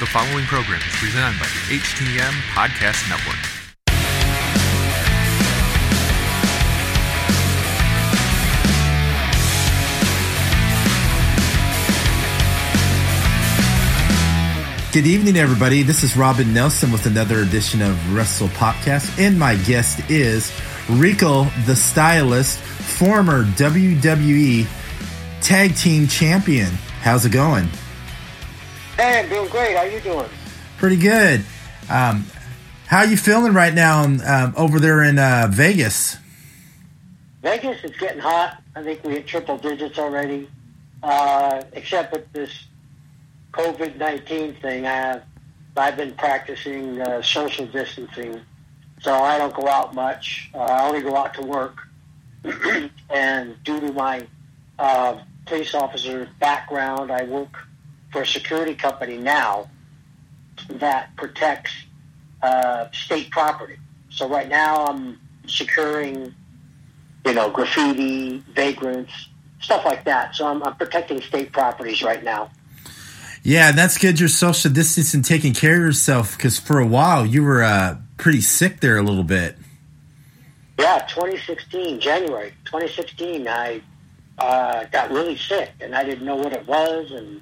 The following program is presented by the HTM Podcast Network. Good evening, everybody. This is Robin Nelson with another edition of Wrestle Podcast, and my guest is Rico the Stylist, former WWE Tag Team Champion. How's it going? Hey, I'm doing great. How you doing? Pretty good. Um, how are you feeling right now um, over there in uh, Vegas? Vegas, it's getting hot. I think we hit triple digits already. Uh, except with this COVID nineteen thing, I have, I've been practicing uh, social distancing, so I don't go out much. Uh, I only go out to work, and due to my uh, police officer background, I work for a security company now that protects uh, state property. So right now, I'm securing, you know, graffiti, vagrants, stuff like that. So I'm, I'm protecting state properties right now. Yeah, that's good. You're social distancing, taking care of yourself because for a while you were uh, pretty sick there a little bit. Yeah, 2016, January 2016, I uh, got really sick and I didn't know what it was. And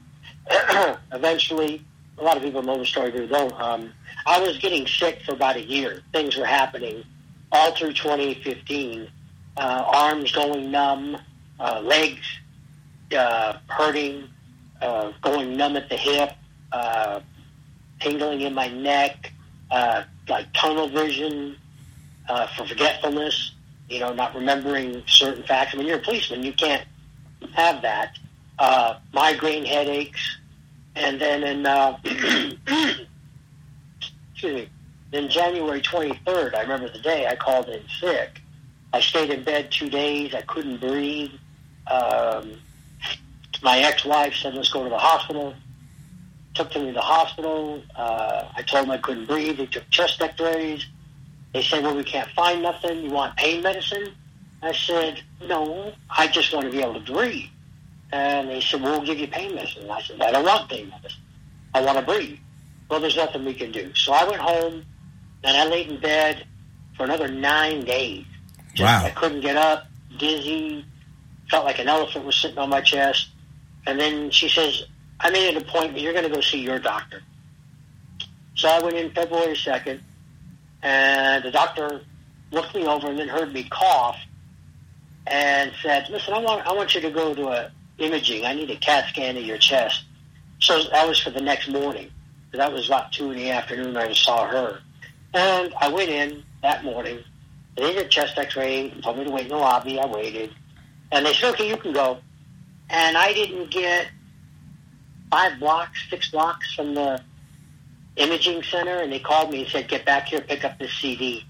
eventually, a lot of people know the story, who don't. Um, I was getting sick for about a year. Things were happening all through 2015. Uh, arms going numb, uh, legs uh, hurting, uh, going numb at the hip, uh, tingling in my neck, uh, like tunnel vision, uh, for forgetfulness. You know, not remembering certain facts. When you're a policeman, you can't have that. Uh, migraine headaches, and then in uh, excuse me, then January 23rd, I remember the day I called in sick. I stayed in bed two days. I couldn't breathe. Um, my ex-wife said, "Let's go to the hospital." Took me to the hospital. Uh, I told them I couldn't breathe. They took chest X-rays. They said, "Well, we can't find nothing. You want pain medicine?" I said, "No, I just want to be able to breathe." And they said, "Well, we'll give you pain medicine." And I said, "I don't want pain medicine. I want to breathe." Well, there's nothing we can do. So I went home and I laid in bed for another nine days. Just, Wow. I couldn't get up, dizzy, felt like an elephant was sitting on my chest. And then she says, I made an appointment. You're going to go see your doctor. So I went in February 2nd, and the doctor looked me over and then heard me cough and said, listen, I want, I want you to go to a imaging. I need a CAT scan of your chest. So that was for the next morning. That was about 2 in the afternoon I saw her. And I went in that morning. They did a chest x-ray, told me to wait in the lobby. I waited. And they said, okay, you can go. And I didn't get five blocks, six blocks from the imaging center. And they called me and said, get back here, pick up this CD.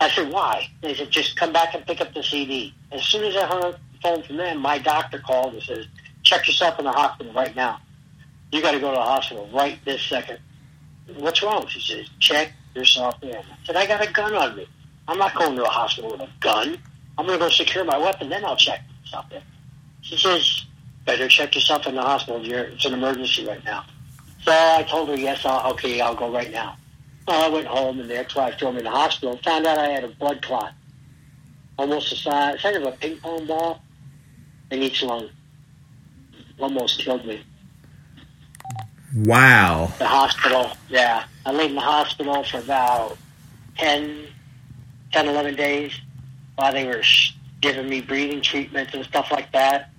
I said, why? They said, just come back and pick up the CD. As soon as I hung phone from them, my doctor called and says, check yourself in the hospital right now. You got to go to the hospital right this second. What's wrong? She says, check yourself in. I said, I got a gun on me. I'm not going to a hospital with a gun. I'm going to go secure my weapon, then I'll check myself in. She says, better check yourself in the hospital. You're, it's an emergency right now. So I told her, yes, I'll, okay, I'll go right now. Well, I went home, and the ex-wife threw me in the hospital. Found out I had a blood clot, almost the size, size of a ping pong ball, in each lung. Almost killed me. Wow. The hospital, yeah. I laid in the hospital for about 10, 10 11 days while they were giving me breathing treatments and stuff like that.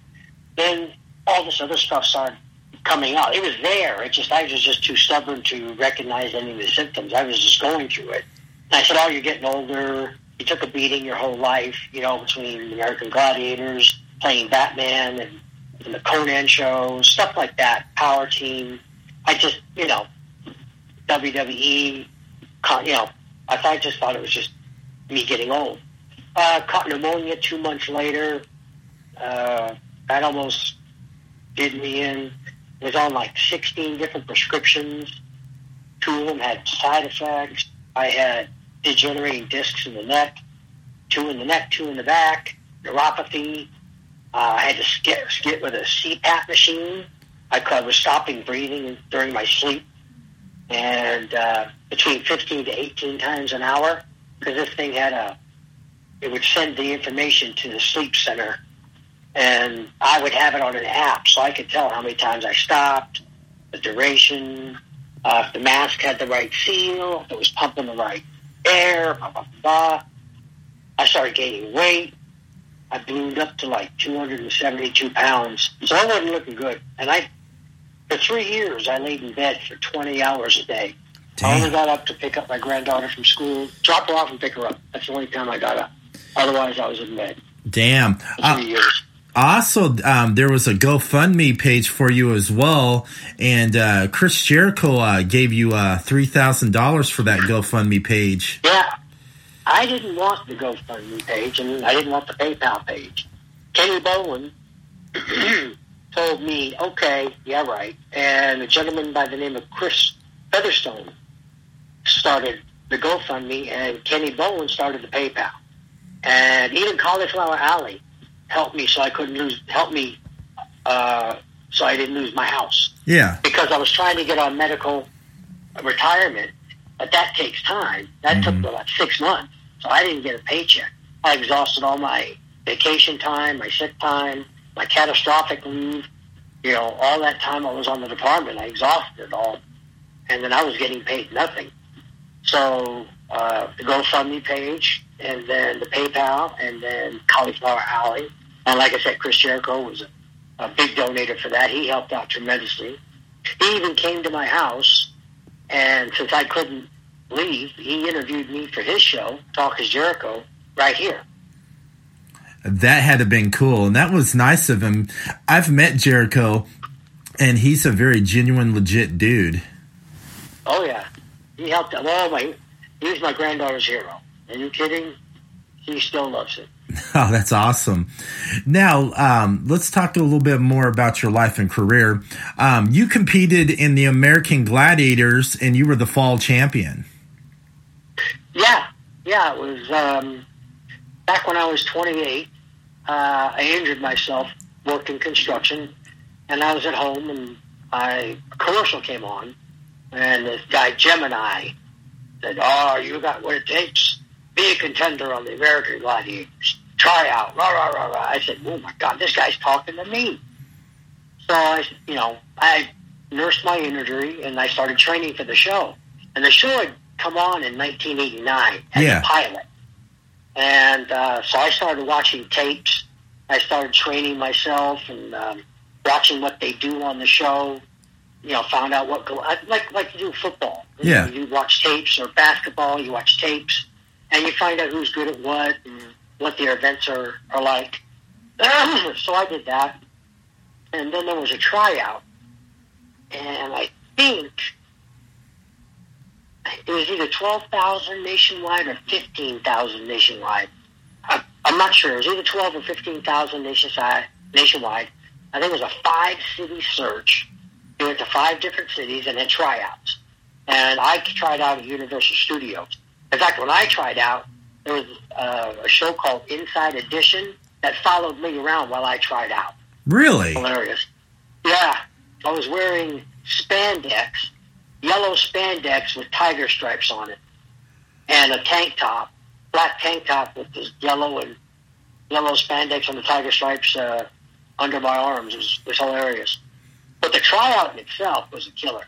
Then all this other stuff started coming out. It was there. It just I was just too stubborn to recognize any of the symptoms. I was just going through it. And I said, "Oh, you're getting older. You took a beating your whole life. You know, between American Gladiators, playing Batman, and, and the Conan show, stuff like that. Power Team. I just, you know, WWE. You know, I thought I just thought it was just me getting old. Uh, caught pneumonia two months later. Uh, that almost did me in. Was on like 16 different prescriptions. Two of them had side effects. I had degenerating discs in the neck, two in the neck, two in the back, neuropathy. Uh, I had to skip, skip with a CPAP machine. I, I was stopping breathing during my sleep and uh, between 15 to 18 times an hour because this thing had a, it would send the information to the sleep center and I would have it on an app so I could tell how many times I stopped, the duration, uh, if the mask had the right seal, if it was pumping the right air, blah, blah, blah. I started gaining weight. I ballooned up to like 272 pounds. So I wasn't looking good. And I, for three years, I laid in bed for 20 hours a day. I only got up to pick up my granddaughter from school, drop her off and pick her up. That's the only time I got up. Otherwise, I was in bed Damn. for three Uh, years. also, um, there was a GoFundMe page for you as well, and uh, Chris Jericho uh, gave you uh, three thousand dollars for that GoFundMe page. Yeah, I didn't want the GoFundMe page, and I didn't want the PayPal page. Kenny Bolin told me, "Okay, yeah, right." And a gentleman by the name of Chris Featherstone started the GoFundMe, and Kenny Bolin started the PayPal, and even Cauliflower Alley helped me so I couldn't lose. Helped me uh, so I didn't lose my house Yeah, because I was trying to get on medical retirement, but that takes time. That took about six months, so I didn't get a paycheck. I exhausted all my vacation time, my sick time, my catastrophic leave. You know, all that time I was on the department, I exhausted it all, and then I was getting paid nothing. So uh, the GoFundMe page, and then the PayPal, and then Cauliflower Alley, and like I said, Chris Jericho was a, a big donator for that. He helped out tremendously. He even came to my house, and since I couldn't leave, he interviewed me for his show, Talk is Jericho, right here. that had to been cool, and that was nice of him. I've met Jericho, and he's a very genuine, legit dude. Oh yeah, he helped. Oh my, he was my granddaughter's hero. Are you kidding? He still loves it. Oh, that's awesome. Now, um, let's talk a little bit more about your life and career. Um, you competed in the American Gladiators, and you were the fall champion. Yeah, yeah. It was um, back when I was 28. Uh, I injured myself working in construction, and I was at home, and I, a commercial came on, and this guy Gemini said, "Oh, you got what it takes. Be a contender on the American Gladiators. Try out." Rah rah rah rah. I said, "Oh my God, this guy's talking to me." So I, you know, I nursed my injury, and I started training for the show. And the show had come on in 1989 as Yeah. a pilot. And uh, so I started watching tapes. I started training myself and um, watching what they do on the show. You know, found out what go I like like you do football. You Yeah. know, you watch tapes or basketball. You watch tapes, and you find out who's good at what and what their events are are like. so I did that, and then there was a tryout, and I think it was either 12,000 nationwide or 15,000 nationwide. I, I'm not sure. It was either 12 or 15,000 nationwide. nationwide. I think it was a five city search. We went to five different cities and had tryouts. And I tried out at Universal Studios. In fact, when I tried out, there was uh, a show called Inside Edition that followed me around while I tried out Really? hilarious. Yeah, I was wearing spandex, yellow spandex with tiger stripes on it, and a tank top, black tank top with this yellow and yellow spandex and the tiger stripes uh, under my arms. It was, it was hilarious. But the tryout in itself was a killer.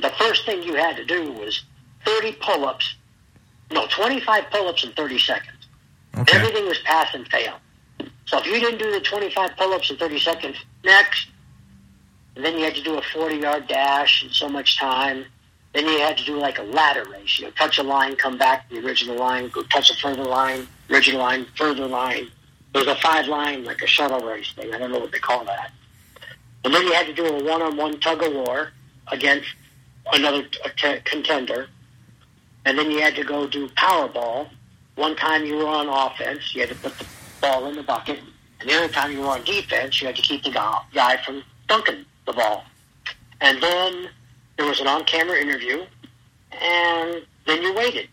The first thing you had to do was 30 pull-ups, no, 25 pull-ups in 30 seconds. Okay. Everything was pass and fail. So if you didn't do the 25 pull-ups in 30 seconds, next. And then you had to do a 40-yard dash in so much time. Then you had to do like a ladder race. You know, touch a line, come back to the original line, go touch a further line, original line, further line. There was a five-line, like a shuttle race thing. I don't know what they call that. And then you had to do a one-on-one tug-of-war against another t- t- contender. And then you had to go do Powerball. One time you were on offense, you had to put the ball in the bucket. And the other time you were on defense, you had to keep the guy from dunking the ball. And then there was an on-camera interview, and then you waited.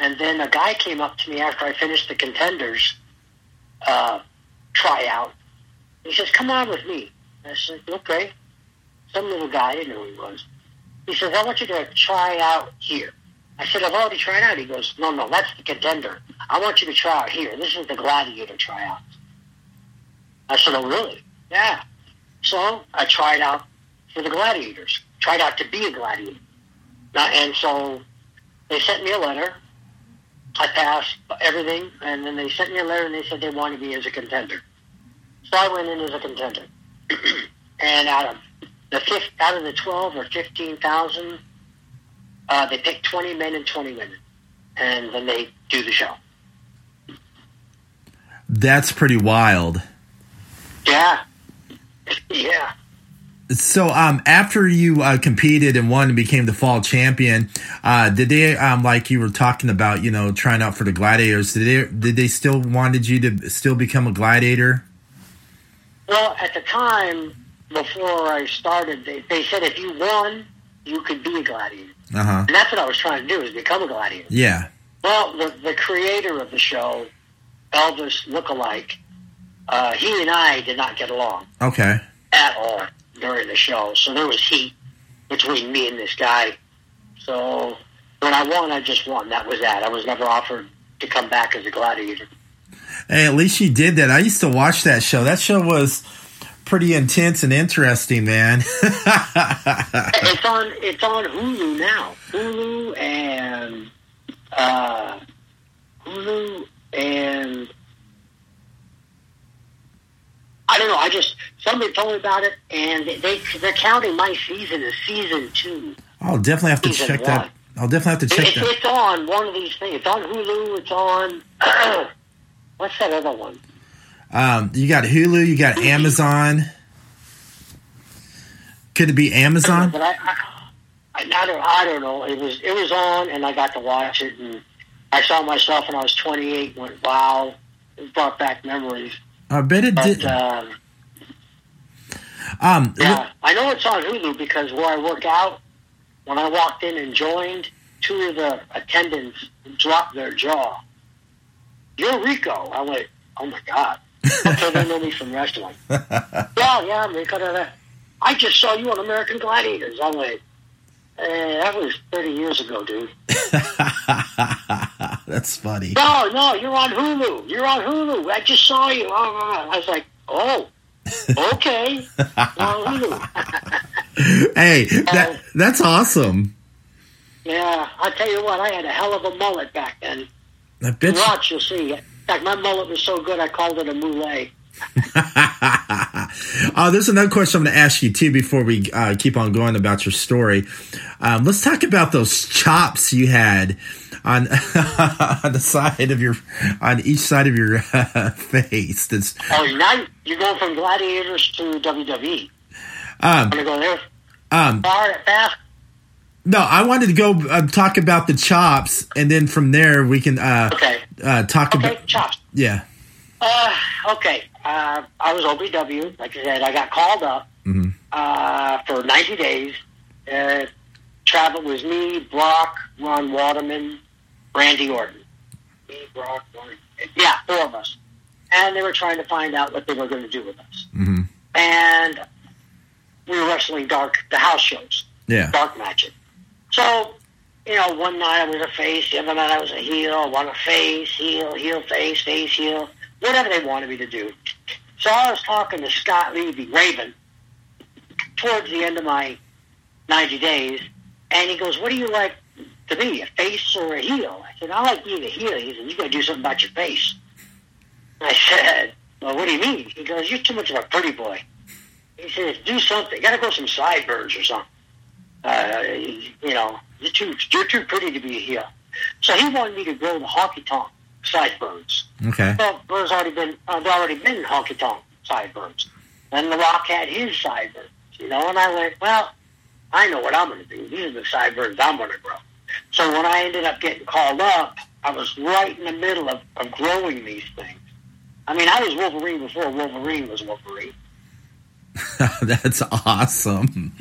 And then a guy came up to me after I finished the contenders uh, tryout. He says, "Come on with me." I said, "Okay." some little guy, I didn't know who he was. He says, I want you to try out here. I said, I've already tried out. He goes, no, no, that's the contender. I want you to try out here. This is the gladiator tryout. I said, oh, really? Yeah. So I tried out for the gladiators, tried out to be a gladiator. And so they sent me a letter. I passed everything, and then they sent me a letter and they said they wanted me as a contender. So I went in as a contender. and out of the fifth, out of the twelve or fifteen thousand, uh, they pick twenty men and twenty women, and then they do the show. That's pretty wild. Yeah, yeah. So, um, after you uh, competed and won and became the fall champion, uh, did they, um, like you were talking about, you know, trying out for the gladiators? Did they, did they still wanted you to still become a gladiator? Well, at the time before I started, they, they said if you won, you could be a gladiator, Uh huh. and that's what I was trying to do is become a gladiator. Yeah. Well, the, the creator of the show, Elvis Lookalike, uh, he and I did not get along Okay. at all during the show. So there was heat between me and this guy. So when I won, I just won. That was that. I was never offered to come back as a gladiator. Hey, at least you did that. I used to watch that show. That show was pretty intense and interesting, man. It's on. It's on Hulu now. Hulu and uh, Hulu and I don't know. I just somebody told me about it, and they they're counting my season as season two. I'll definitely have to Season check that. I'll definitely have to check It's, that. it's on one of these things. It's on Hulu. It's on what's that other one? Um, you got Hulu, you got Amazon. Could it be Amazon? But I, I, I, I don't, I don't know. It was, it was on, and I got to watch it, and I saw myself when I was 28. Went, wow, it brought back memories. I bet it But did. um, Um, yeah, I know it's on Hulu because where I work out, when I walked in and joined, two of the attendants dropped their jaw. You're Rico. I went, oh my god. Okay, they know me from wrestling. yeah, yeah, I'm Rico. Da, da. I just saw you on American Gladiators. I went, eh, that was 30 years ago, dude. That's funny. No, no, you're on Hulu. You're on Hulu. I just saw you. I was like, oh, okay. You're on Hulu. Hey, that that's awesome. yeah, I tell you what, I had a hell of a mullet back then. I bet. you- Watch, you'll see. In fact, my mullet was so good, I called it a moulet. oh, there's another question I'm going to ask you too before we uh, keep on going about your story. Um, let's talk about those chops you had on on the side of your on each side of your uh, face. That's Oh, now you're going from gladiators to WWE. um, I'm going to go there um, fast. no. I wanted to go uh, talk about the chops, and then from there we can uh, Okay. uh, talk Okay, about chops. yeah. Uh, okay. Uh, I was OVW. Like I said, I got called up Mhm. uh, for 90 days. Uh, travel was me, Brock, Ron Waterman, Randy Orton. Me, Brock, Ron. Yeah, four of us. And they were trying to find out what they were going to do with us. Mhm. And we were wrestling dark, the house shows, Yeah. dark matches. So, you know, one night I was a face, the other night I was a heel, one a face, heel, heel, face, face, heel, whatever they wanted me to do. So I was talking to Scott Levy, Raven, towards the end of my 90 days, and he goes, what do you like to be, a face or a heel? I said, I like being a heel. He said, you got to do something about your face. I said, well, what do you mean? He goes, you're too much of a pretty boy. He says, do something. You got to grow some sideburns or something. Uh, you know, you're too you're too pretty to be a heel. So he wanted me to grow the honky tonk sideburns. Okay. Well, there's already been uh, there already been honky tonk sideburns, and The Rock had his sideburns. You know, and I went, well, I know what I'm going to do. These are the sideburns I'm going to grow. So when I ended up getting called up, I was right in the middle of, of growing these things. I mean, I was Wolverine before Wolverine was Wolverine. that's awesome.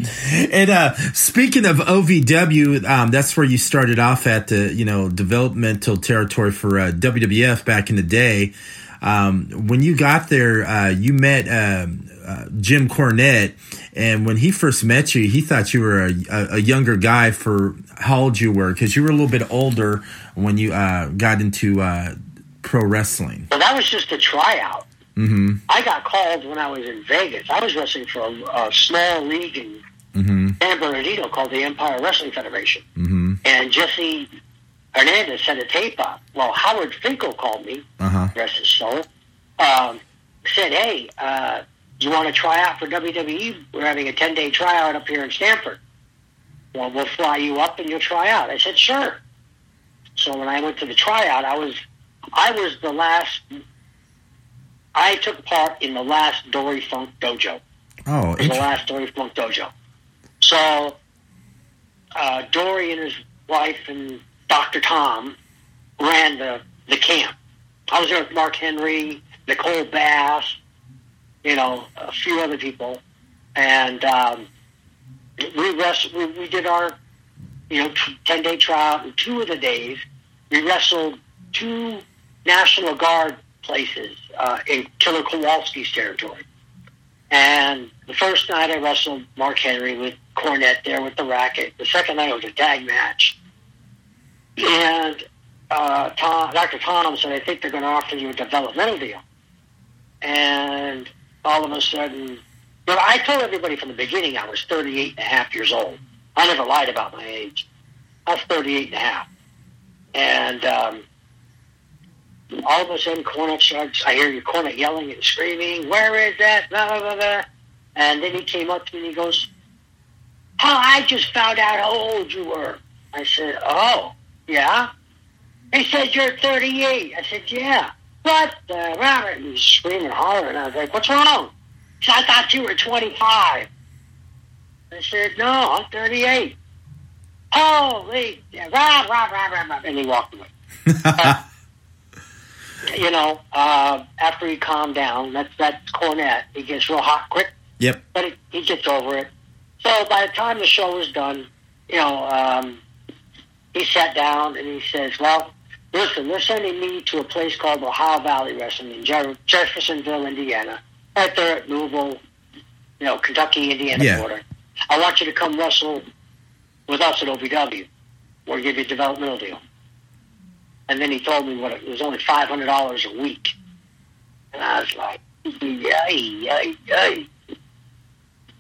And uh, speaking of OVW, um, that's where you started off at the you know developmental territory for uh, WWF back in the day. Um, when you got there, uh, you met uh, uh, Jim Cornette, and when he first met you, he thought you were a, a younger guy for how old you were because you were a little bit older when you uh, got into uh, pro wrestling. Well, that was just a tryout. Mm-hmm. I got called when I was in Vegas. I was wrestling for a, a small league in Mm-hmm. San Bernardino called the Empire Wrestling Federation. Mm-hmm. And Jesse Hernandez sent a tape up. Well, Howard Finkel called me, Uh huh. rest his soul, um, said, hey, uh, you want to try out for WWE? We're having a 10-day tryout up here in Stamford. Well, we'll fly you up and you'll try out. I said, sure. So when I went to the tryout, I was, I was the last, I took part in the last Dory Funk Dojo. Oh, the last Dory Funk Dojo. So uh, Dory and his wife and Dr. Tom ran the, the camp. I was there with Mark Henry, Nicole Bass, you know, a few other people. And um, we, rest, we, we did our, you know, 10 day trial. And two of the days, we wrestled two National Guard places uh, in Killer Kowalski's territory. And the first night I wrestled Mark Henry with Cornette there with the racket. The second night was a tag match. And uh, Tom, Dr. Tom said, I think they're going to offer you a developmental deal. And all of a sudden, but I told everybody from the beginning I was 38 and a half years old. I never lied about my age. I was 38 and a half. And um, all of a sudden, Cornette starts, I hear you, Cornette yelling and screaming, where is that? Blah, blah, blah, blah. And then he came up to me and he goes, oh, I just found out how old you were. I said, oh, yeah? He said, you're 38. I said, yeah. What the rabbit? He was screaming, hollering. I was like, what's wrong? Said, I thought you were 25. I said, no, I'm 38. Holy, yeah, rah, rah, rah, rah, rah. And he walked away. you know, uh, after he calmed down, that's that's Cornette. He gets real hot quick, Yep. but he, he gets over it. So by the time the show was done, you know, um, he sat down and he says, "Well, listen, they're sending me to a place called Ohio Valley Wrestling in Jer- Jeffersonville, Indiana, right the at Louisville, you know, Kentucky, Indiana Yeah. border. I want you to come wrestle with us at OVW. We'll give you a developmental deal." And then he told me what it was only five hundred dollars a week, and I was like, "Yay, yay, yay!"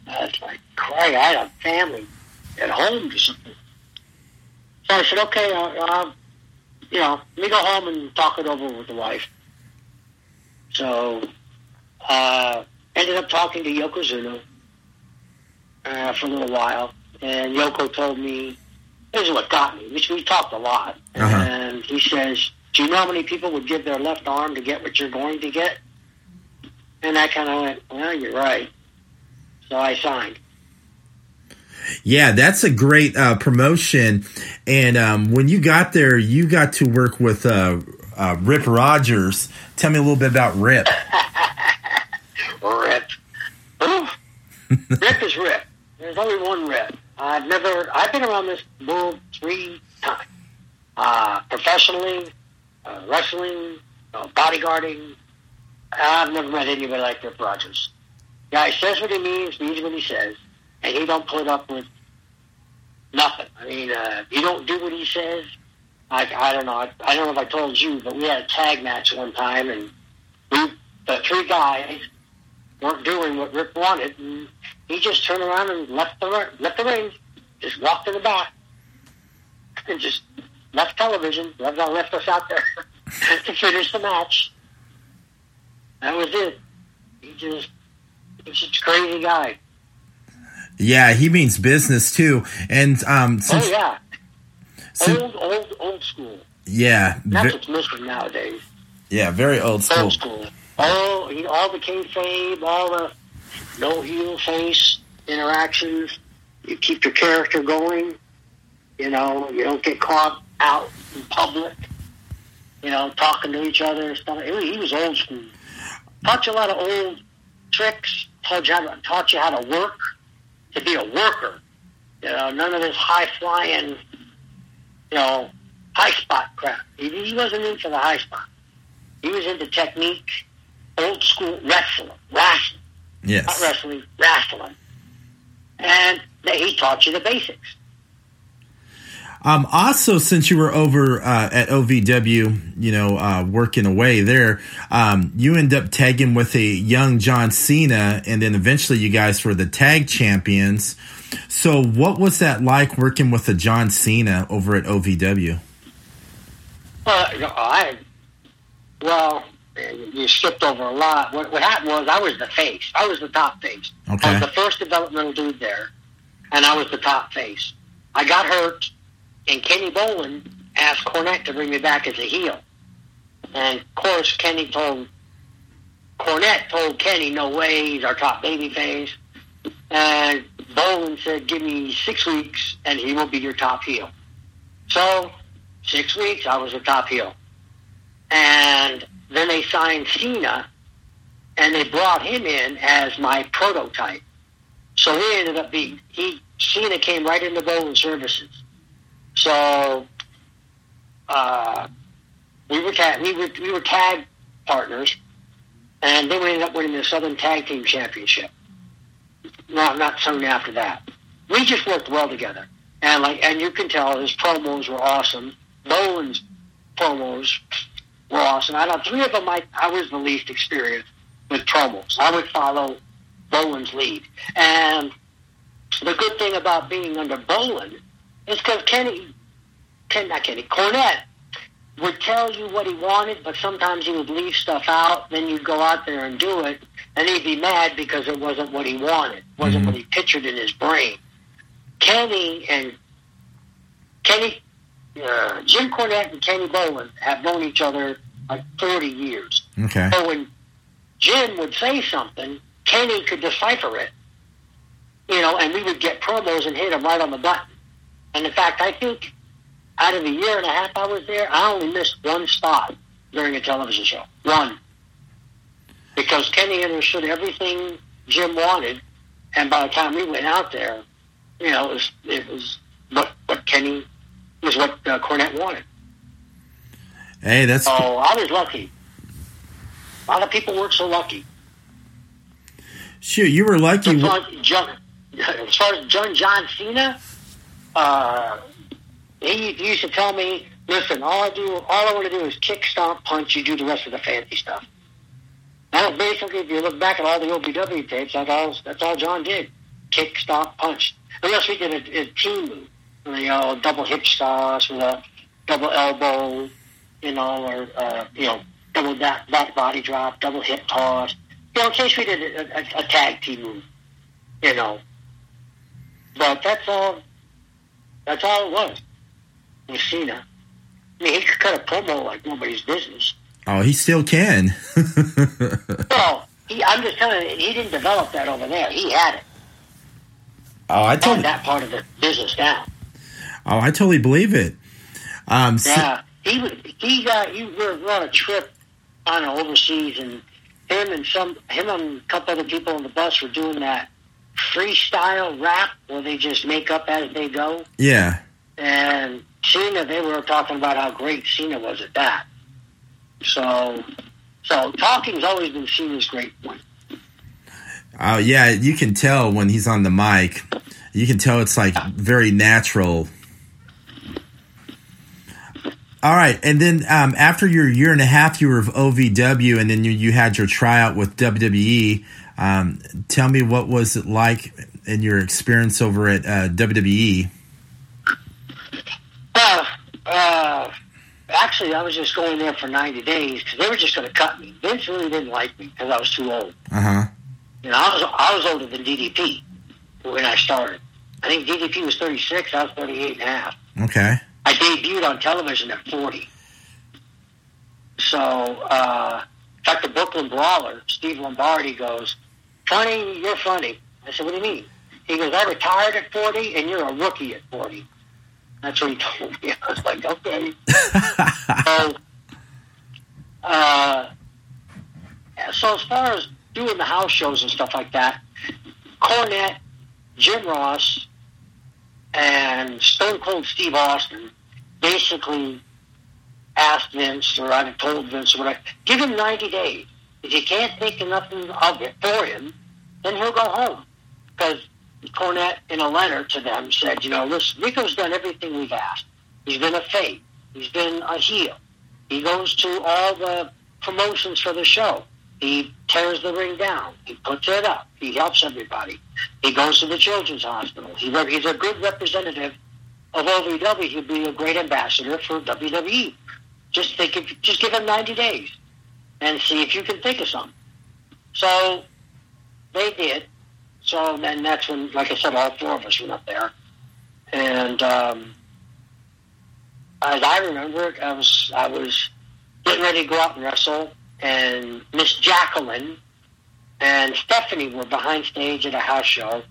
I was like, "Cray, I had a family at home or something." So I said, "Okay, uh, uh, you know, let me go home and talk it over with the wife." So, uh, ended up talking to Yokozuna uh, for a little while, and Yoko told me this is what got me. Which we talked a lot, Uh-huh. and he says, "Do you know how many people would give their left arm to get what you're going to get?" And I kind of went, "Well, you're right." So I signed. Yeah, that's a great uh, promotion. And um, when you got there, you got to work with uh, uh, Rip Rogers. Tell me a little bit about Rip. Rip. Ooh. Rip is Rip. There's only one Rip. I've never. I've been around this world three times. Uh, professionally, uh, wrestling, uh, bodyguarding. I've never met anybody like Rip Rogers. Guy says what he means, means what he says, and he don't put up with nothing. I mean, uh, you don't do what he says. I, I don't know. I, I don't know if I told you, but we had a tag match one time, and we the three guys weren't doing what Rip wanted, and he just turned around and left the left the ring, just walked in the back, and just left television, left, left us out there to finish the match. That was it. He just he's just a crazy guy. Yeah, he means business too. And um, since oh yeah, since- old old old school. yeah, That's ve- what's missing nowadays. yeah, very old school. Old school. All he, all the kayfabe, all the no heel face interactions. You keep your character going. You know, you don't get caught out in public. You know, talking to each other stuff. He was- he was old school. Taught you a lot of old tricks. Taught you how to, taught you how to work. To be a worker. You know, none of this high flying. You know, high spot crap. He, he wasn't into the high spot. He was into technique, old school wrestling, wrestling. Yes. Not wrestling, wrestling. And he taught you the basics. Um, also, since you were over uh, at OVW, you know, uh, working away there, um, you end up tagging with a young John Cena, and then eventually you guys were the tag champions. So, what was that like working with a John Cena over at OVW? Uh, I, well, you skipped over a lot. What, what happened was I was the face. I was the top face. Okay. I was the first developmental dude there, and I was the top face. I got hurt, and Kenny Bolin asked Cornette to bring me back as a heel. And of course, Kenny told Cornette told Kenny, "No way, he's our top baby face." And Bolin said, "Give me six weeks, and he will be your top heel." So, six weeks, I was the top heel, and then they signed Cena, and they brought him in as my prototype. So he ended up being he Cena came right into Bolin services. So uh, we were tag we were we were tag partners, and then we ended up winning the Southern Tag Team Championship. Not not soon after that. We just worked well together, and like and you can tell his promos were awesome. Bolin's promos were awesome. I know three of them I I was the least experienced with promos. I would follow Bolin's lead, and the good thing about being under Bolin is because Kenny, Ken, not Kenny, Cornette would tell you what he wanted, but sometimes he would leave stuff out. Then you'd go out there and do it, and he'd be mad because it wasn't what he wanted, wasn't Mhm. what he pictured in his brain. Kenny and Kenny, uh, Jim Cornette and Kenny Bolin have known each other like 40 years. Okay. So when Jim would say something, Kenny could decipher it, you know, and we would get promos and hit him right on the button. And in fact, I think out of the year and a half I was there, I only missed one spot during a television show. One. Because Kenny understood everything Jim wanted, and by the time we went out there, you know, it was, it was what, what Kenny was what uh, Cornette wanted. Hey, that's So I was lucky. A lot of people weren't so lucky. shoot. You were lucky. As far as John, as far as John John Cena, uh, he, he used to tell me, "Listen, all I do, all I want to do is kick, stomp, punch. You do the rest of the fancy stuff." Now, basically, if you look back at all the OVW tapes, that's all that's all John did: kick, stomp, punch. Unless we did a, a team move, you know, double hip toss with a double elbow, you know, or uh, you know, double back, back body drop, double hip toss. You know, in case we did a, a, a tag team move, you know. But that's all. That's all it was with Cena. I mean, he could cut a promo like nobody's business. Oh, he still can. Well, he, I'm just telling you, he didn't develop that over there. He had it. oh, I totally. that part of the business down. Oh, I totally believe it. Um, so- Yeah, he. He got. He we were on a trip, on overseas, and him and some him and a couple other people on the bus were doing that freestyle rap where they just make up as they go. yeah. And Cena, they were talking about how great Cena was at that. So, so talking's always been Cena's great point. Oh, yeah. You can tell when he's on the mic. You can tell it's like very natural. All right, and then um, after your year and a half, you were of OVW, and then you, you had your tryout with WWE. Um, tell me what was it like in your experience over at uh, WWE? Uh, uh, actually, I was just going there for 90 days because they were just going to cut me. Vince really didn't like me because I was too old. Uh huh. You know, I was I was older than DDP when I started. I think DDP was 36. I was 38 and a half. Okay. I debuted on television at 40. So, uh, in fact, the Brooklyn Brawler, Steve Lombardi, goes, Funny, you're funny. I said, What do you mean? He goes, I retired at 40 and you're a rookie at 40. That's what he told me. I was like, Okay. so, uh, so as far as doing the house shows and stuff like that, Cornette, Jim Ross, and Stone Cold Steve Austin basically asked Vince, or I told Vince, or whatever, give him 90 days. If you can't think of nothing of it for him, then he'll go home. Because Cornette, in a letter to them, said, you know, listen, Rico's done everything we've asked. He's been a face. He's been a heel. He goes to all the promotions for the show. He tears the ring down. He puts it up. He helps everybody. He goes to the children's hospital. He, he's a good representative of OVW. He'd be a great ambassador for WWE. Just think, of, just give him 90 days and see if you can think of something. So they did. So then that's when, like I said, all four of us went up there. And um, as I remember it, I was I was getting ready to go out and wrestle, and Miss Jacqueline and Stephanie were behind stage at a house show,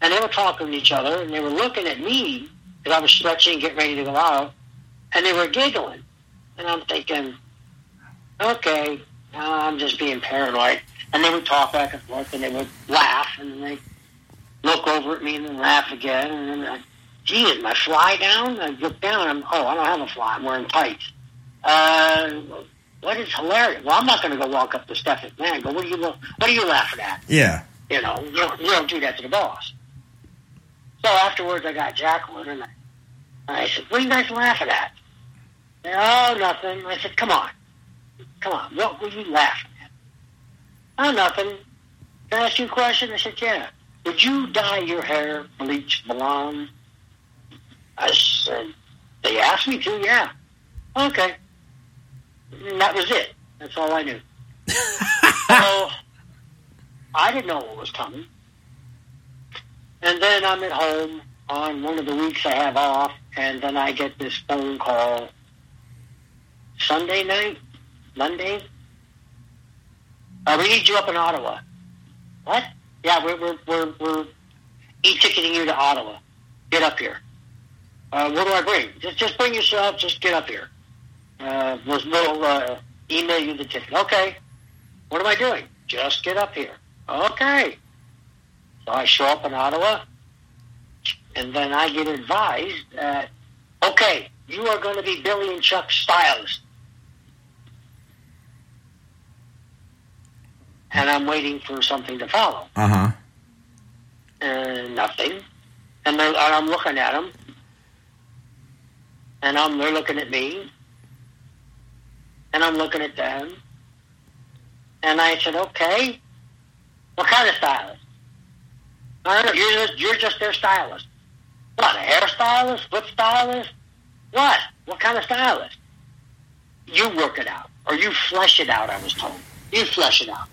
and they were talking to each other, and they were looking at me because I was stretching, getting ready to go out, and they were giggling, and I'm thinking, okay, I'm just being paranoid, and they would talk back and forth, and they would laugh, and they look over at me and then laugh again, and then. I, gee, is my fly down? I look down, I'm, oh, I don't have a fly. I'm wearing tights. Uh, what is hilarious? Well, I'm not going to go walk up to Steph McMahon and go, what are you, what are you laughing at? Yeah. You know, you don't, you don't do that to the boss. So afterwards, I got Jacqueline, and I, I said, what are you guys laughing at? Said, oh, nothing. I said, come on. Come on. What were you laughing at? Oh, nothing. Can I ask you a question? I said, yeah. Would you dye your hair bleach blonde? I said, they asked me to, yeah. Okay. And that was it. That's all I knew. so I didn't know what was coming. And then I'm at home on one of the weeks I have off, and then I get this phone call Sunday night, Monday. Uh, we need you up in Ottawa. What? Yeah, we're we're we're, we're e-ticketing you to Ottawa. Get up here. Uh, what do I bring? Just just bring yourself. Just get up here. Uh, we'll, we'll uh, email you the ticket. Okay. What am I doing? Just get up here. Okay. So I show up in Ottawa, and then I get advised that, okay, you are going to be Billy and Chuck Styles. And I'm waiting for something to follow. Uh huh. And nothing. And, and I'm looking at them, and I'm, they're looking at me, and I'm looking at them. And I said, okay, what kind of stylist? I don't know, you're just, you're just their stylist. What, a hairstylist? Foot stylist? What? What kind of stylist? You work it out, or you flesh it out, I was told. You flesh it out.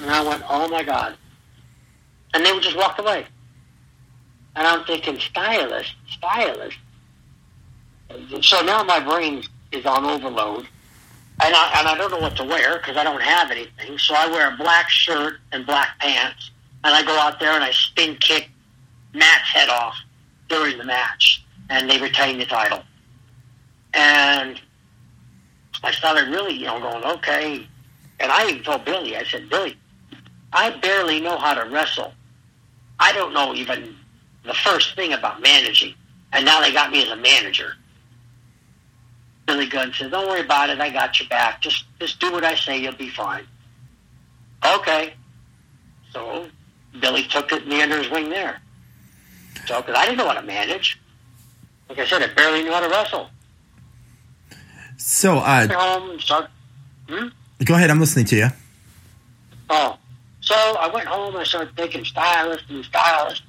And I went, oh my God. And they would just walk away. And I'm thinking, stylist, stylist. So now my brain is on overload. And I, and I don't know what to wear because I don't have anything. So I wear a black shirt and black pants. And I go out there and I spin kick Matt's head off during the match. And they retain the title. And I started really, you know, going, okay. And I even told Billy, I said, Billy, I barely know how to wrestle. I don't know even the first thing about managing. And now they got me as a manager. Billy Gunn says, "Don't worry about it. I got your back. Just just do what I say. You'll be fine." Okay. So Billy took it me under his wing there. So because I didn't know how to manage. Like I said, I barely knew how to wrestle. So, uh, Went home and start. Hmm? go ahead. I'm listening to you. Oh, so I went home. I started thinking stylist and stylist,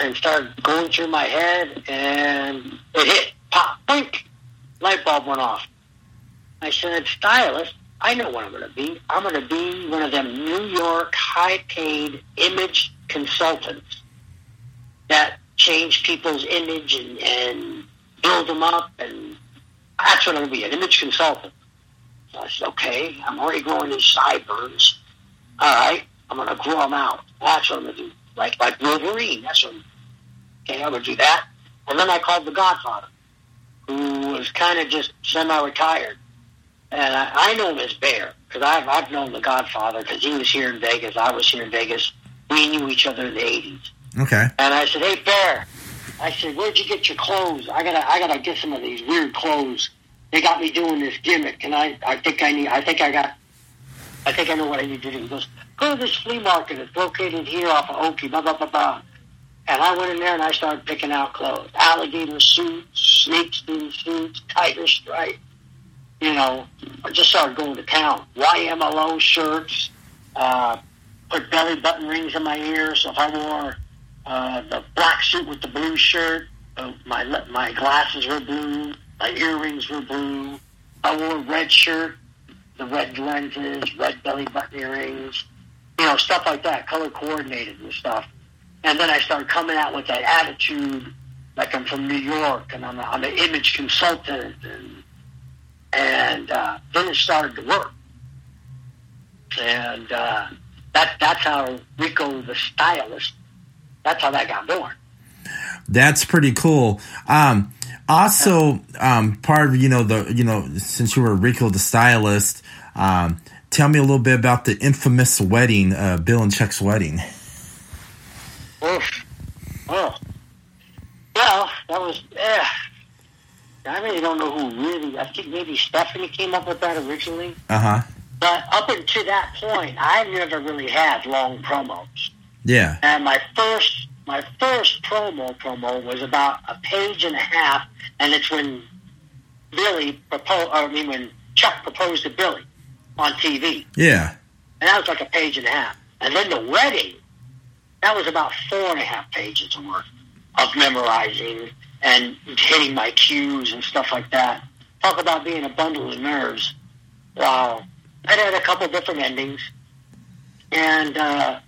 and started going through my head, and it hit pop, blink, light bulb went off. I said, stylist, I know what I'm going to be. I'm going to be one of them New York high-paid image consultants that change people's image and, and build them up, and that's what I'm going to be, an image consultant. So I said, okay, I'm already growing these sideburns. All right, I'm going to grow them out. That's what I'm going to do. Like, like Wolverine. That's what I'm, okay, I'm going to do that. And then I called the Godfather, who was kind of just semi-retired. And I, I know him as Bear, because I've, I've known the Godfather, because he was here in Vegas. I was here in Vegas. We knew each other in the 80s. Okay. And I said, "Hey, Bear," I said, "Where'd you get your clothes? I gotta, I gotta get some of these weird clothes. They got me doing this gimmick, and I, I think I need, I think I got I think I know what I need to do. He goes, go to this flea market. It's located here off of Oakey, blah, blah, blah, blah. And I went in there and I started picking out clothes. Alligator suits, snakeskin suits, tiger stripe. You know, I just started going to town. YMLO shirts, uh, put belly button rings in my ears. So if I wore uh, the black suit with the blue shirt, uh, my my glasses were blue, my earrings were blue. I wore a red shirt, the red lenses, red belly button earrings, you know, stuff like that, color coordinated and stuff. And then I started coming out with that attitude, like I'm from New York and I'm, a, I'm an image consultant, and and uh, then it started to work. And uh, that that's how Rico the stylist. That's how that got born. That's pretty cool. Um, also, um, part of you know the you know since you were Rico the stylist, um, tell me a little bit about the infamous wedding, uh, Bill and Chuck's wedding. Oof. Oh. Well, that was. Eh. I really don't know who really. I think maybe Stephanie came up with that originally. Uh huh. But up until that point, I never really had long promos. Yeah. And my first my first promo promo was about a page and a half, and it's when Billy proposed. I mean, when Chuck proposed to Billy on TV, Yeah. and that was like a page and a half. And then the wedding, that was about four and a half pages worth of memorizing and hitting my cues and stuff like that. Talk about being a bundle of nerves. Wow. I had a couple different endings, and uh,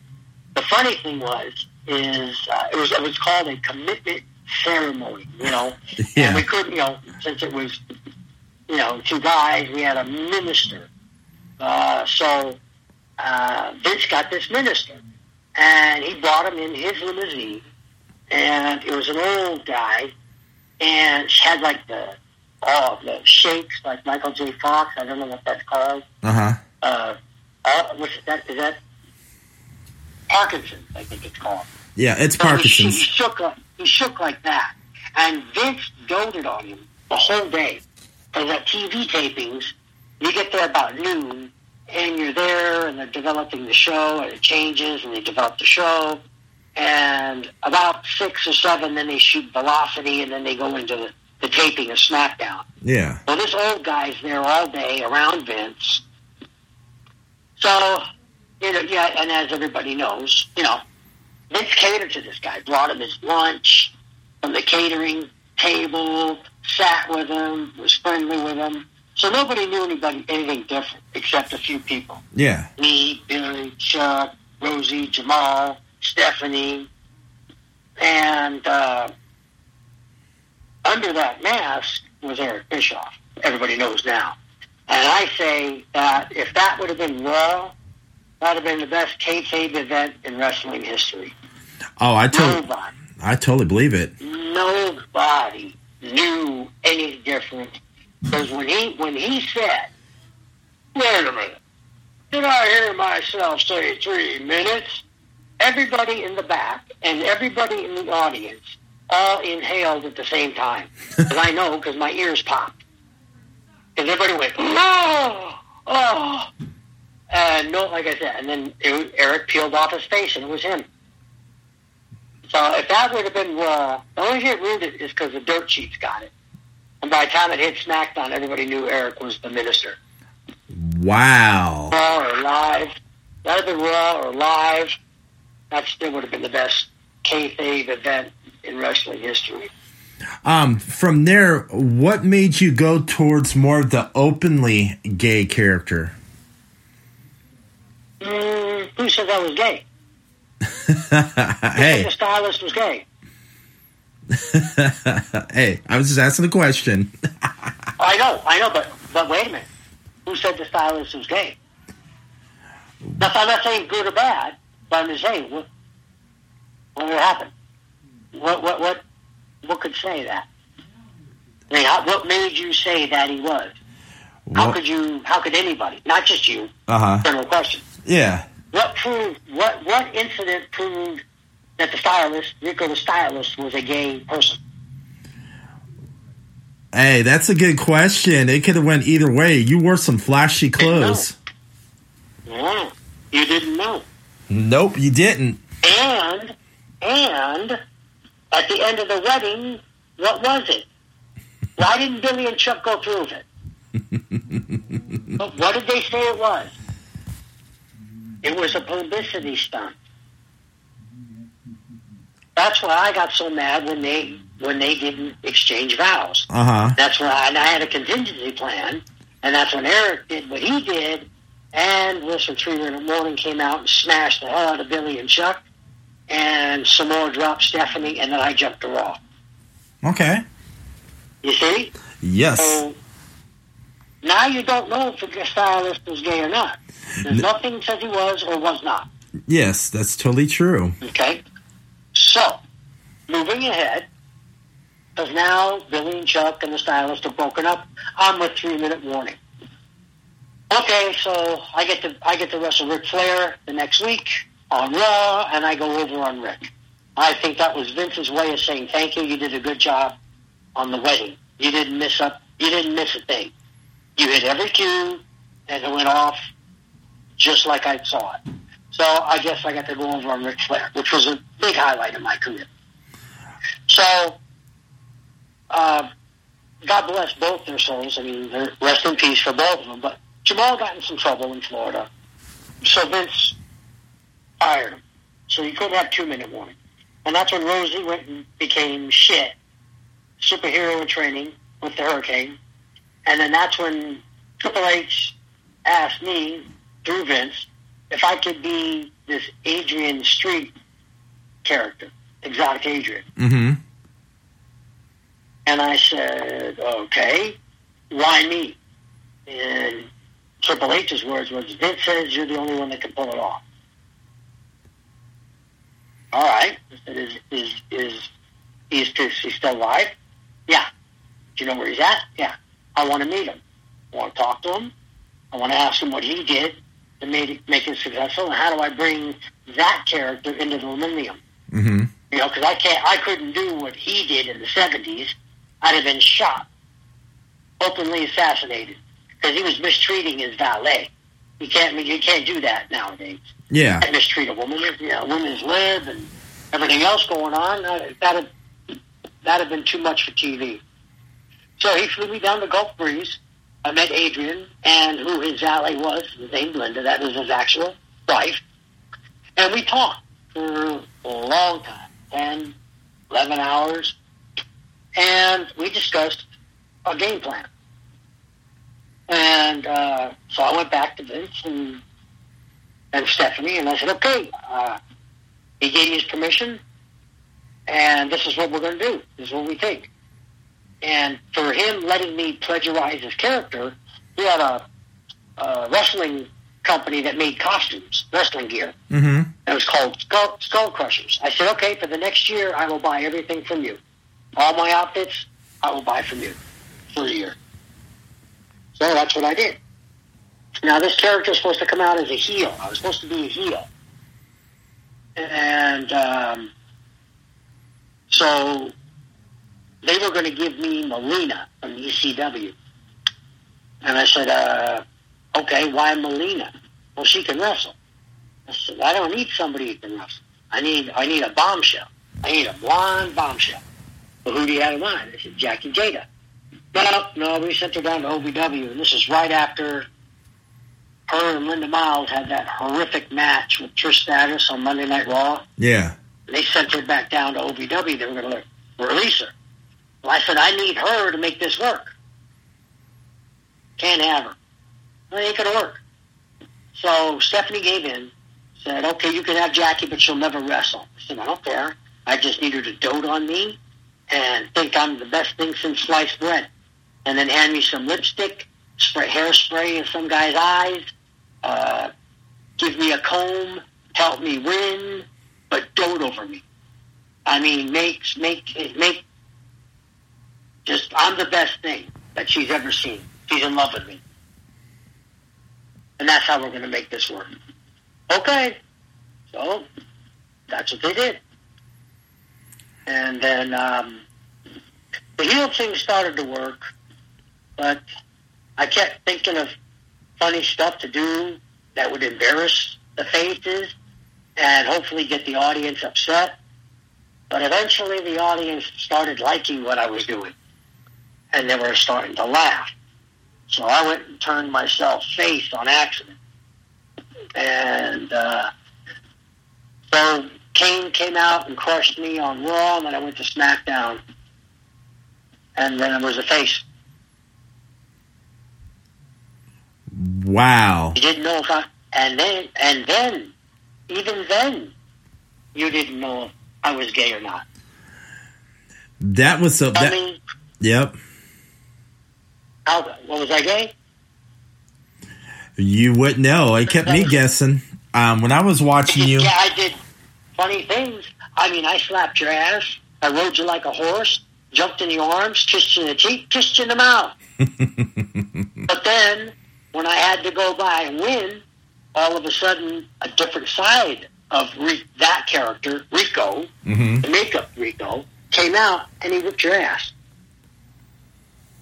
the funny thing was, is uh, it was it was called a commitment ceremony, you know, Yeah. and we couldn't, you know, since it was, you know, two guys, we had a minister, uh, so uh, Vince got this minister, and he brought him in his limousine, and it was an old guy, and had like the oh the shakes like Michael J. Fox. I don't know what that's called. Uh huh. Uh, uh, what's that? Is that Parkinson's? I think it's called. Yeah, it's So He, Parkinson's. he shook like he shook like that, and Vince doted on him the whole day. Because at TV tapings, you get there about noon, and you're there, and they're developing the show, and it changes, and they develop the show, and about six or seven, then they shoot Velocity, and then they go into the, the taping of SmackDown. Yeah. Well, this old guy's there all day around Vince. So, you know, yeah, and as everybody knows, you know, Vince catered to this guy, brought him his lunch from the catering table, sat with him, was friendly with him. So nobody knew anybody anything different except a few people. Yeah. Me, Billy, Chuck, Rosie, Jamal, Stephanie, and uh, under that mask was Eric Bischoff. Everybody knows now. And I say that if that would have been Raw, that would have been the best kayfabe event in wrestling history. Oh, I totally, Nobody, I totally believe it. nobody knew any different. Because when he when he said, "Wait a minute, did I hear myself say three minutes?" Everybody in the back and everybody in the audience all inhaled at the same time. Because I know, because my ears popped. And everybody went, oh, oh. And no, like I said, and then it Eric peeled off his face, and it was him. So if that would have been Raw, the only thing it ruined it is because the dirt sheets got it. And by the time it hit SmackDown, everybody knew Eric was the minister. Wow. Raw or live, that would have been Raw or live. That still would have been the best kayfabe event in wrestling history. Um, from there, what made you go towards more of the openly gay character? Mm, who said that was gay? hey, The stylist was gay. hey, I was just asking a question. I know, I know, but but wait a minute. Who said the stylist was gay? Now, I'm not saying good or bad, but I'm just saying what what would happen? What what what what could say that? I mean, how, what made you say that he was? How could you? How could anybody? Not just you. Uh huh. General question. Yeah. What proved? What what incident proved that the stylist, Rico the stylist, was a gay person? Hey, that's a good question. It could have went either way. You wore some flashy clothes. Mm, you didn't know. Nope, you didn't. And, and, at the end of the wedding, what was it? Why didn't Billy and Chuck go through with it? what did they say it was? It was a publicity stunt. That's why I got so mad when they when they didn't exchange vows. Uh huh. That's why and I had a contingency plan, and that's when Eric did what he did, and Listen Three Minute Warning came out and smashed the hell out of Billy and Chuck, and Samoa dropped Stephanie, and then I jumped to Raw. Okay. You see? Yes. So now you don't know if the stylist was gay or not. There's nothing says he was or was not. Yes, that's totally true. Okay? So, moving ahead, because now Billy and Chuck and the stylist are broken up, I'm with three minute warning. Okay, so I get to I get to wrestle Ric Flair the next week on Raw, and I go over on Rick. I think that was Vince's way of saying thank you. You did a good job on the wedding. You didn't miss up. You didn't miss a thing. You hit every cue, and it went off just like I saw it. So I guess I got to go over on Ric Flair, which was a big highlight of my career. So, uh, God bless both their souls. I mean, rest in peace for both of them. But Jamal got in some trouble in Florida, so Vince fired him. So he couldn't have two minute warning, and that's when Rosie went and became shit, superhero in training with the Hurricane, and then that's when Triple H asked me through Vince if I could be this Adrian Street character, Exotic Adrian. Mm-hmm. And I said, okay, why me? And Triple H's words was, Vince says you're the only one that can pull it off. All right. Said, is, is, is, is, is he still alive? Yeah. Do you know where he's at? Yeah. I want to meet him. I want to talk to him. I want to ask him what he did to make it, make it successful, and how do I bring that character into the millennium? Mm-hmm. You know, because I can't, I couldn't do what he did in the '70s. I'd have been shot, openly assassinated, because he was mistreating his valet. You can't, you can't do that nowadays. Yeah. can't mistreat a woman. You know, women's lib and everything else going on. Uh, That'd that'd have been too much for TV. So he flew me down to Gulf Breeze. I met Adrian, and who his valet was, his name Linda. That was his actual wife. And we talked for a long time 10, 11 hours. And we discussed a game plan. And uh, so I went back to Vince and, and Stephanie, and I said, okay, uh, he gave me his permission, and this is what we're going to do. This is what we think. And for him letting me plagiarize his character, he had a, a wrestling company that made costumes, wrestling gear. Mm-hmm. It was called Skull, Skull Crushers. I said, okay, for the next year, I will buy everything from you. All my outfits, I will buy from you for a year. So that's what I did. Now, this character is supposed to come out as a heel. I was supposed to be a heel. And um, so they were going to give me Melina from ECW. And I said, uh, okay, why Melina? Well, she can wrestle. I said, I don't need somebody who can wrestle. I need, I need a bombshell. I need a blonde bombshell. Well, who do you have in mind? I said, Jackie Gayda. No, no, we sent her down to OVW, and this is right after her and Linda Miles had that horrific match with Trish Stratus on Monday Night Raw. Yeah. They sent her back down to OVW. They were going to release her. Well, I said, I need her to make this work. Can't have her. Well, it ain't going to work. So Stephanie gave in, said, okay, you can have Jackie, but she'll never wrestle. I said, I don't care. I just need her to dote on me and think I'm the best thing since sliced bread. And then hand me some lipstick, spray hairspray in some guy's eyes, uh, give me a comb, help me win, but dote over me. I mean, make make make. Just I'm the best thing that she's ever seen. She's in love with me, and that's how we're going to make this work. Okay, so that's what they did, and then um, the heel thing started to work, but I kept thinking of funny stuff to do that would embarrass the faces and hopefully get the audience upset. But eventually the audience started liking what I was doing. And they were starting to laugh. So I went and turned myself face on accident. And uh, so Kane came out and crushed me on Raw, and then I went to SmackDown. And then I was a face. Wow. You didn't know if I, and then, and then, even then, you didn't know if I was gay or not. That was so. I That, mean, yep. How, what was I gay? You wouldn't know. It kept me guessing. Um, when I was watching you, Yeah, I did funny things. I mean, I slapped your ass. I rode you like a horse, jumped in your arms, kissed you in the cheek, kissed you in the mouth. but then, when I had to go by and win, all of a sudden, a different side of Re- that character, Rico, Mhm. the makeup Rico, came out and he whipped your ass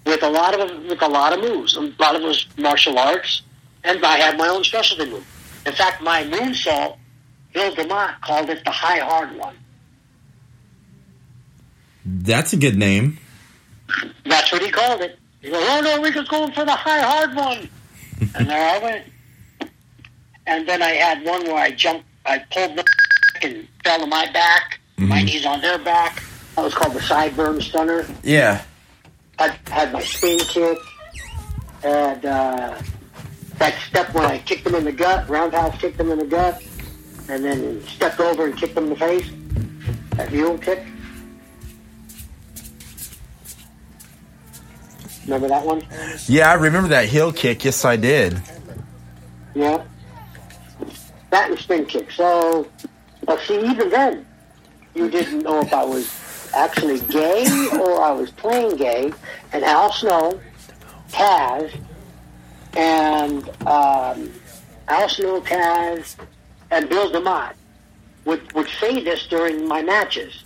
with a lot of with a lot of moves. A lot of it was martial arts, and I had my own specialty move. In fact, my moonsault, Bill DeMott called it the high hard one. that's a good name. That's what he called it. He goes, "Oh no, Rico's going for the high hard one," and there I went. And then I had one where I jumped, I pulled my and fell on my back, my Mhm. knees on their back. That was called the sideburn stunner. Yeah. I had my spin kick, and uh, that step when I kicked them in the gut, roundhouse kicked them in the gut, and then stepped over and kicked them in the face. That heel kick. Remember that one? Yeah, I remember that heel kick. Yes, I did. Yeah. That and spin kick. So, but see, even then, you didn't know if I was actually gay or I was playing gay. And Al Snow, Taz, and um, Al Snow, Taz, and Bill DeMott would, would say this during my matches.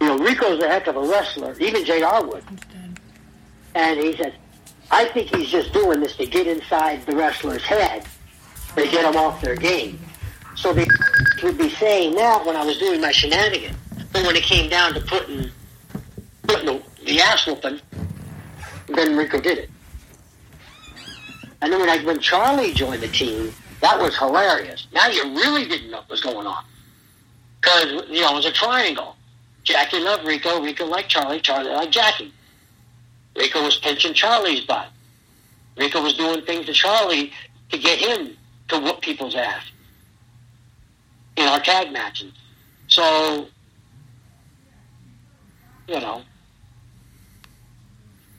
You know, Rico's a heck of a wrestler. Even JR would. And he said, I think he's just doing this to get inside the wrestler's head to get them off their game. So they would be saying that when I was doing my shenanigans. But when it came down to putting, putting the, the ass whooping, then Rico did it. And then when, I, when Charlie joined the team, that was hilarious. Now you really didn't know what was going on. Because, you know, it was a triangle. Jackie loved Rico, Rico liked Charlie, Charlie liked Jackie. Rico was pinching Charlie's butt. Rico was doing things to Charlie to get him to whoop people's ass in our tag matches. So, you know,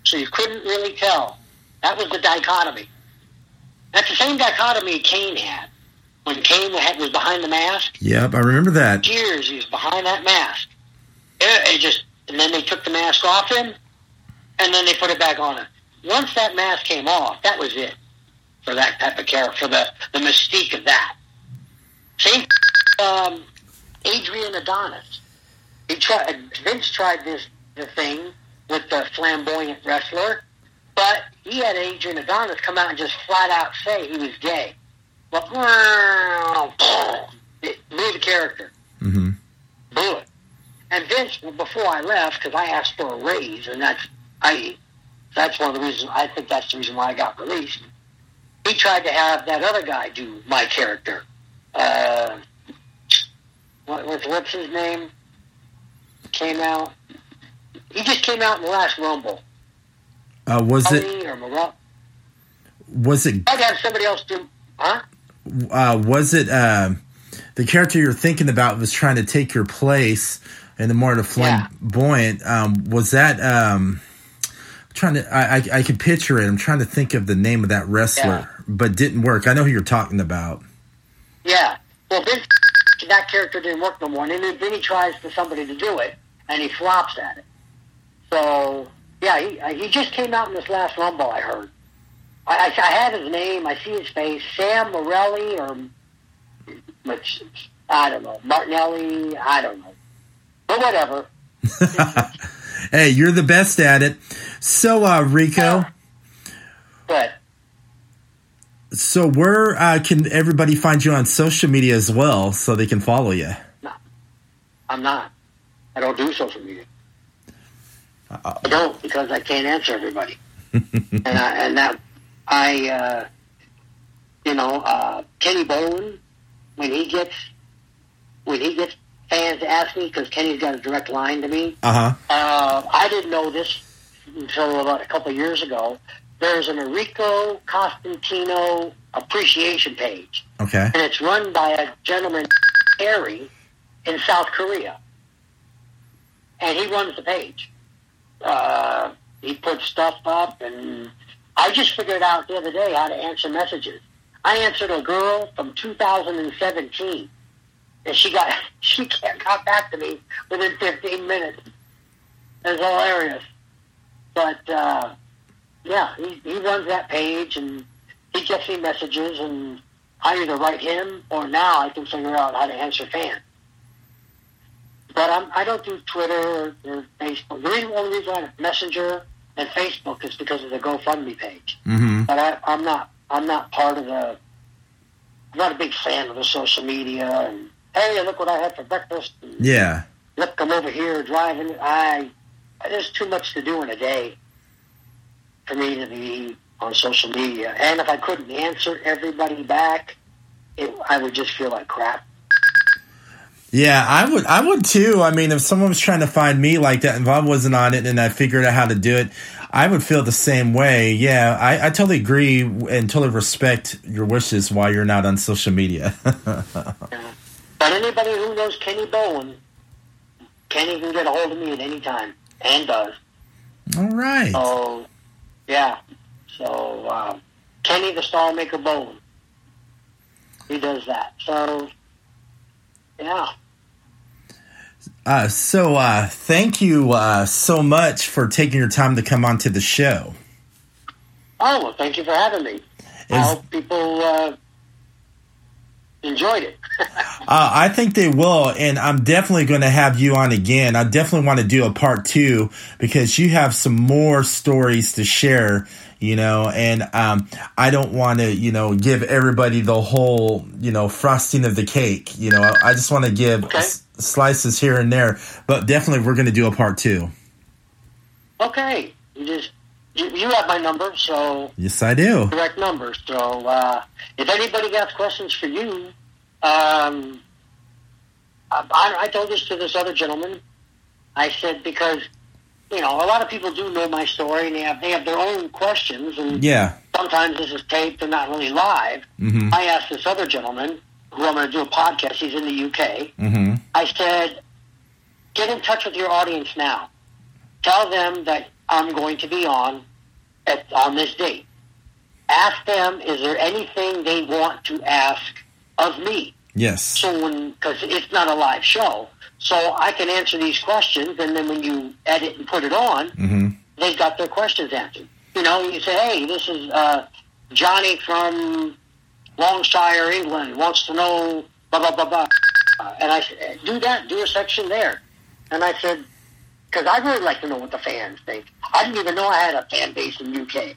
so you couldn't really tell. That was the dichotomy. That's the same dichotomy Kane had. When Kane had, was behind the mask, Yep, I remember that. years he was behind that mask. It, it just, and then they took the mask off him, and then they put it back on him. Once that mask came off, that was it for that type of character, for the, the mystique of that. Same, um, Adrian Adonis. He tried, Vince tried this the thing with the flamboyant wrestler, but he had Adrian Adonis come out and just flat out say he was gay. Well, it blew the character Mm-hmm. blew it. And Vince, before I left, because I asked for a raise, and that's I, that's one of the reasons I think that's the reason why I got released. He tried to have that other guy do my character. Uh, what, what's what's his name? Came out. He just came out in the last Rumble. Uh, was it? Or. Was it? I'd have somebody else do. Huh? Uh, was it? Uh, the character you're thinking about was trying to take your place, and the more the Yeah. flamboyant. Um, was that? Um, I'm trying to. I, I I could picture it. I'm trying to think of the name of that wrestler, but didn't work. I know who you're talking about. Yeah. Well, Vince, that character didn't work no more, and then, then he tries for somebody to do it, and he flops at it. So, yeah, he, uh, he just came out in this last Rumble, I heard. I, I, I have his name, I see his face, Sam Morelli, or, which, I don't know, Martinelli, I don't know. But whatever. hey, you're the best at it. So, uh, Rico, But, So where uh, can everybody find you on social media as well, so they can follow you? No, I'm not. I don't do social media. I don't because I can't answer everybody, and I, and that I, uh, you know, uh, Kenny Bolin when he gets when he gets fans ask me because Kenny's got a direct line to me. Uh huh. Uh, I didn't know this until about a couple of years ago. There's an Enrico Constantino appreciation page, Okay. and it's run by a gentleman, Harry, in South Korea. And he runs the page. Uh, he puts stuff up, and I just figured out the other day how to answer messages. I answered a girl from 2017, and she got she can't got back to me within 15 minutes. It was hilarious. But uh, yeah, he, he runs that page, and he gets me messages, and I either write him or now I can figure out how to answer fans. But I'm, I don't do Twitter or, or Facebook. The reason, only reason I have Messenger and Facebook is because of the GoFundMe page. Mm-hmm. But I, I'm not. I'm not part of the. I'm not a big fan of the social media and hey, look what I had for breakfast. And, Yeah. Look, I'm over here driving. I there's too much to do in a day for me to be on social media. And if I couldn't answer everybody back, it, I would just feel like crap. Yeah, I would. I would too. I mean, if someone was trying to find me like that, and I wasn't on it and I figured out how to do it, I would feel the same way. Yeah, I, I totally agree and totally respect your wishes while you're not on social media. But anybody who knows Kenny Bolin, Kenny can get a hold of me at any time and does. All right. So, yeah. So, uh, Kenny the Star Maker Bolin. He does that. So, yeah. Uh, so, uh, thank you uh, so much for taking your time to come onto the show. Oh, well, thank you for having me. I hope people uh, enjoyed it. Uh, I think they will, and I'm definitely going to have you on again. I definitely want to do a part two because you have some more stories to share, you know, and um, I don't want to, you know, give everybody the whole, you know, frosting of the cake. You know, I, I just want to give Okay. Slices here and there, but definitely we're going to do a part two. okay. You just, you, you have my number, so Yes, I do. direct number. So uh, if anybody has questions for you, um, I, I I told this to this other gentleman. I said because you know a lot of people do know my story and they have they have their own questions and Yeah. sometimes this is taped and not really live. Mm-hmm. I asked this other gentleman who I'm going to do a podcast. He's in the UK. Mm-hmm. I said, get in touch with your audience now. Tell them that I'm going to be on at, on this date. Ask them, is there anything they want to ask of me? Yes. So when, because it's not a live show, so I can answer these questions, and then when you edit and put it on, Mm-hmm. they've got their questions answered. You know, you say, hey, this is uh, Johnny from Longshire, England, wants to know blah, blah, blah, blah. Uh, and I said, do that, do a section there. And I said, because I'd really like to know what the fans think. I didn't even know I had a fan base in UK.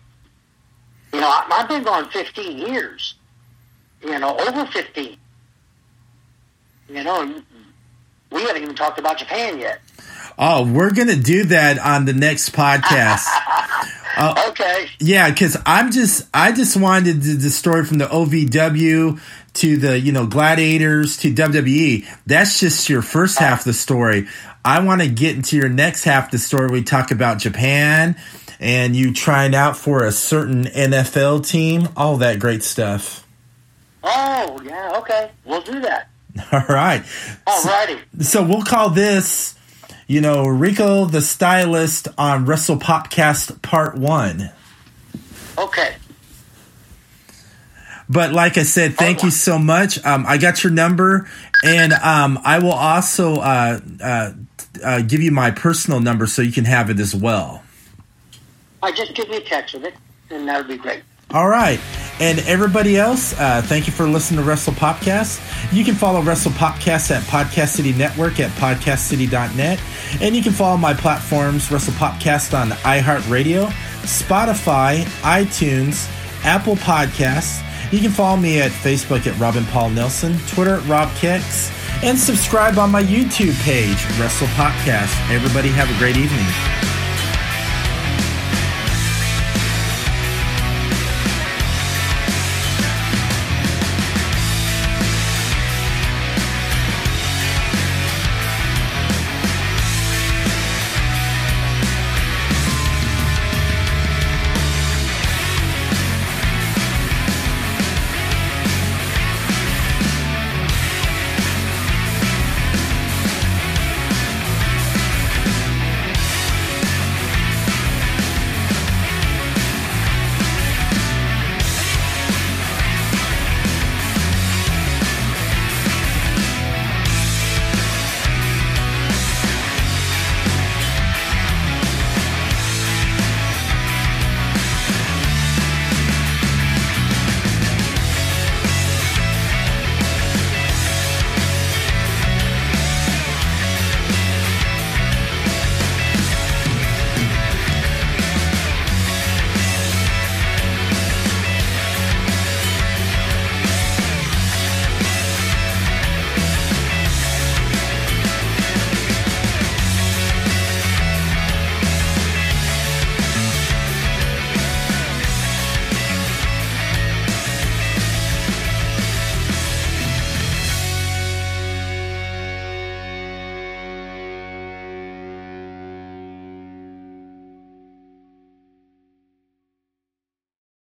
You know, I, I've been gone 15 years. You know, over 15. You know, we haven't even talked about Japan yet. Oh, we're going to do that on the next podcast. Okay. Yeah, because I'm just I just wanted the, the story from the OVW to the you know gladiators to WWE. That's just your first half of the story. I want to get into your next half of the story. We talk about Japan and you trying out for a certain NFL team, all that great stuff. Oh, yeah, okay. We'll do that. All right, Alrighty. so we'll call this, you know, Rico the Stylist on Wrestle Popcast Part One. Okay. But like I said, thank you so much. Um, I got your number, and um, I will also uh, uh, uh, give you my personal number so you can have it as well. I just give me a text with it, and that would be great. All right. And everybody else, uh, thank you for listening to Wrestle Popcast. You can follow Wrestle Popcast at Podcast City Network at podcastcity.net. And you can follow my platforms, Wrestle Popcast on iHeartRadio, Spotify, iTunes, Apple Podcasts. You can follow me at Facebook at Robin Paul Nelson, Twitter at Rob Kicks, and subscribe on my YouTube page, Wrestle Podcast. Everybody have a great evening.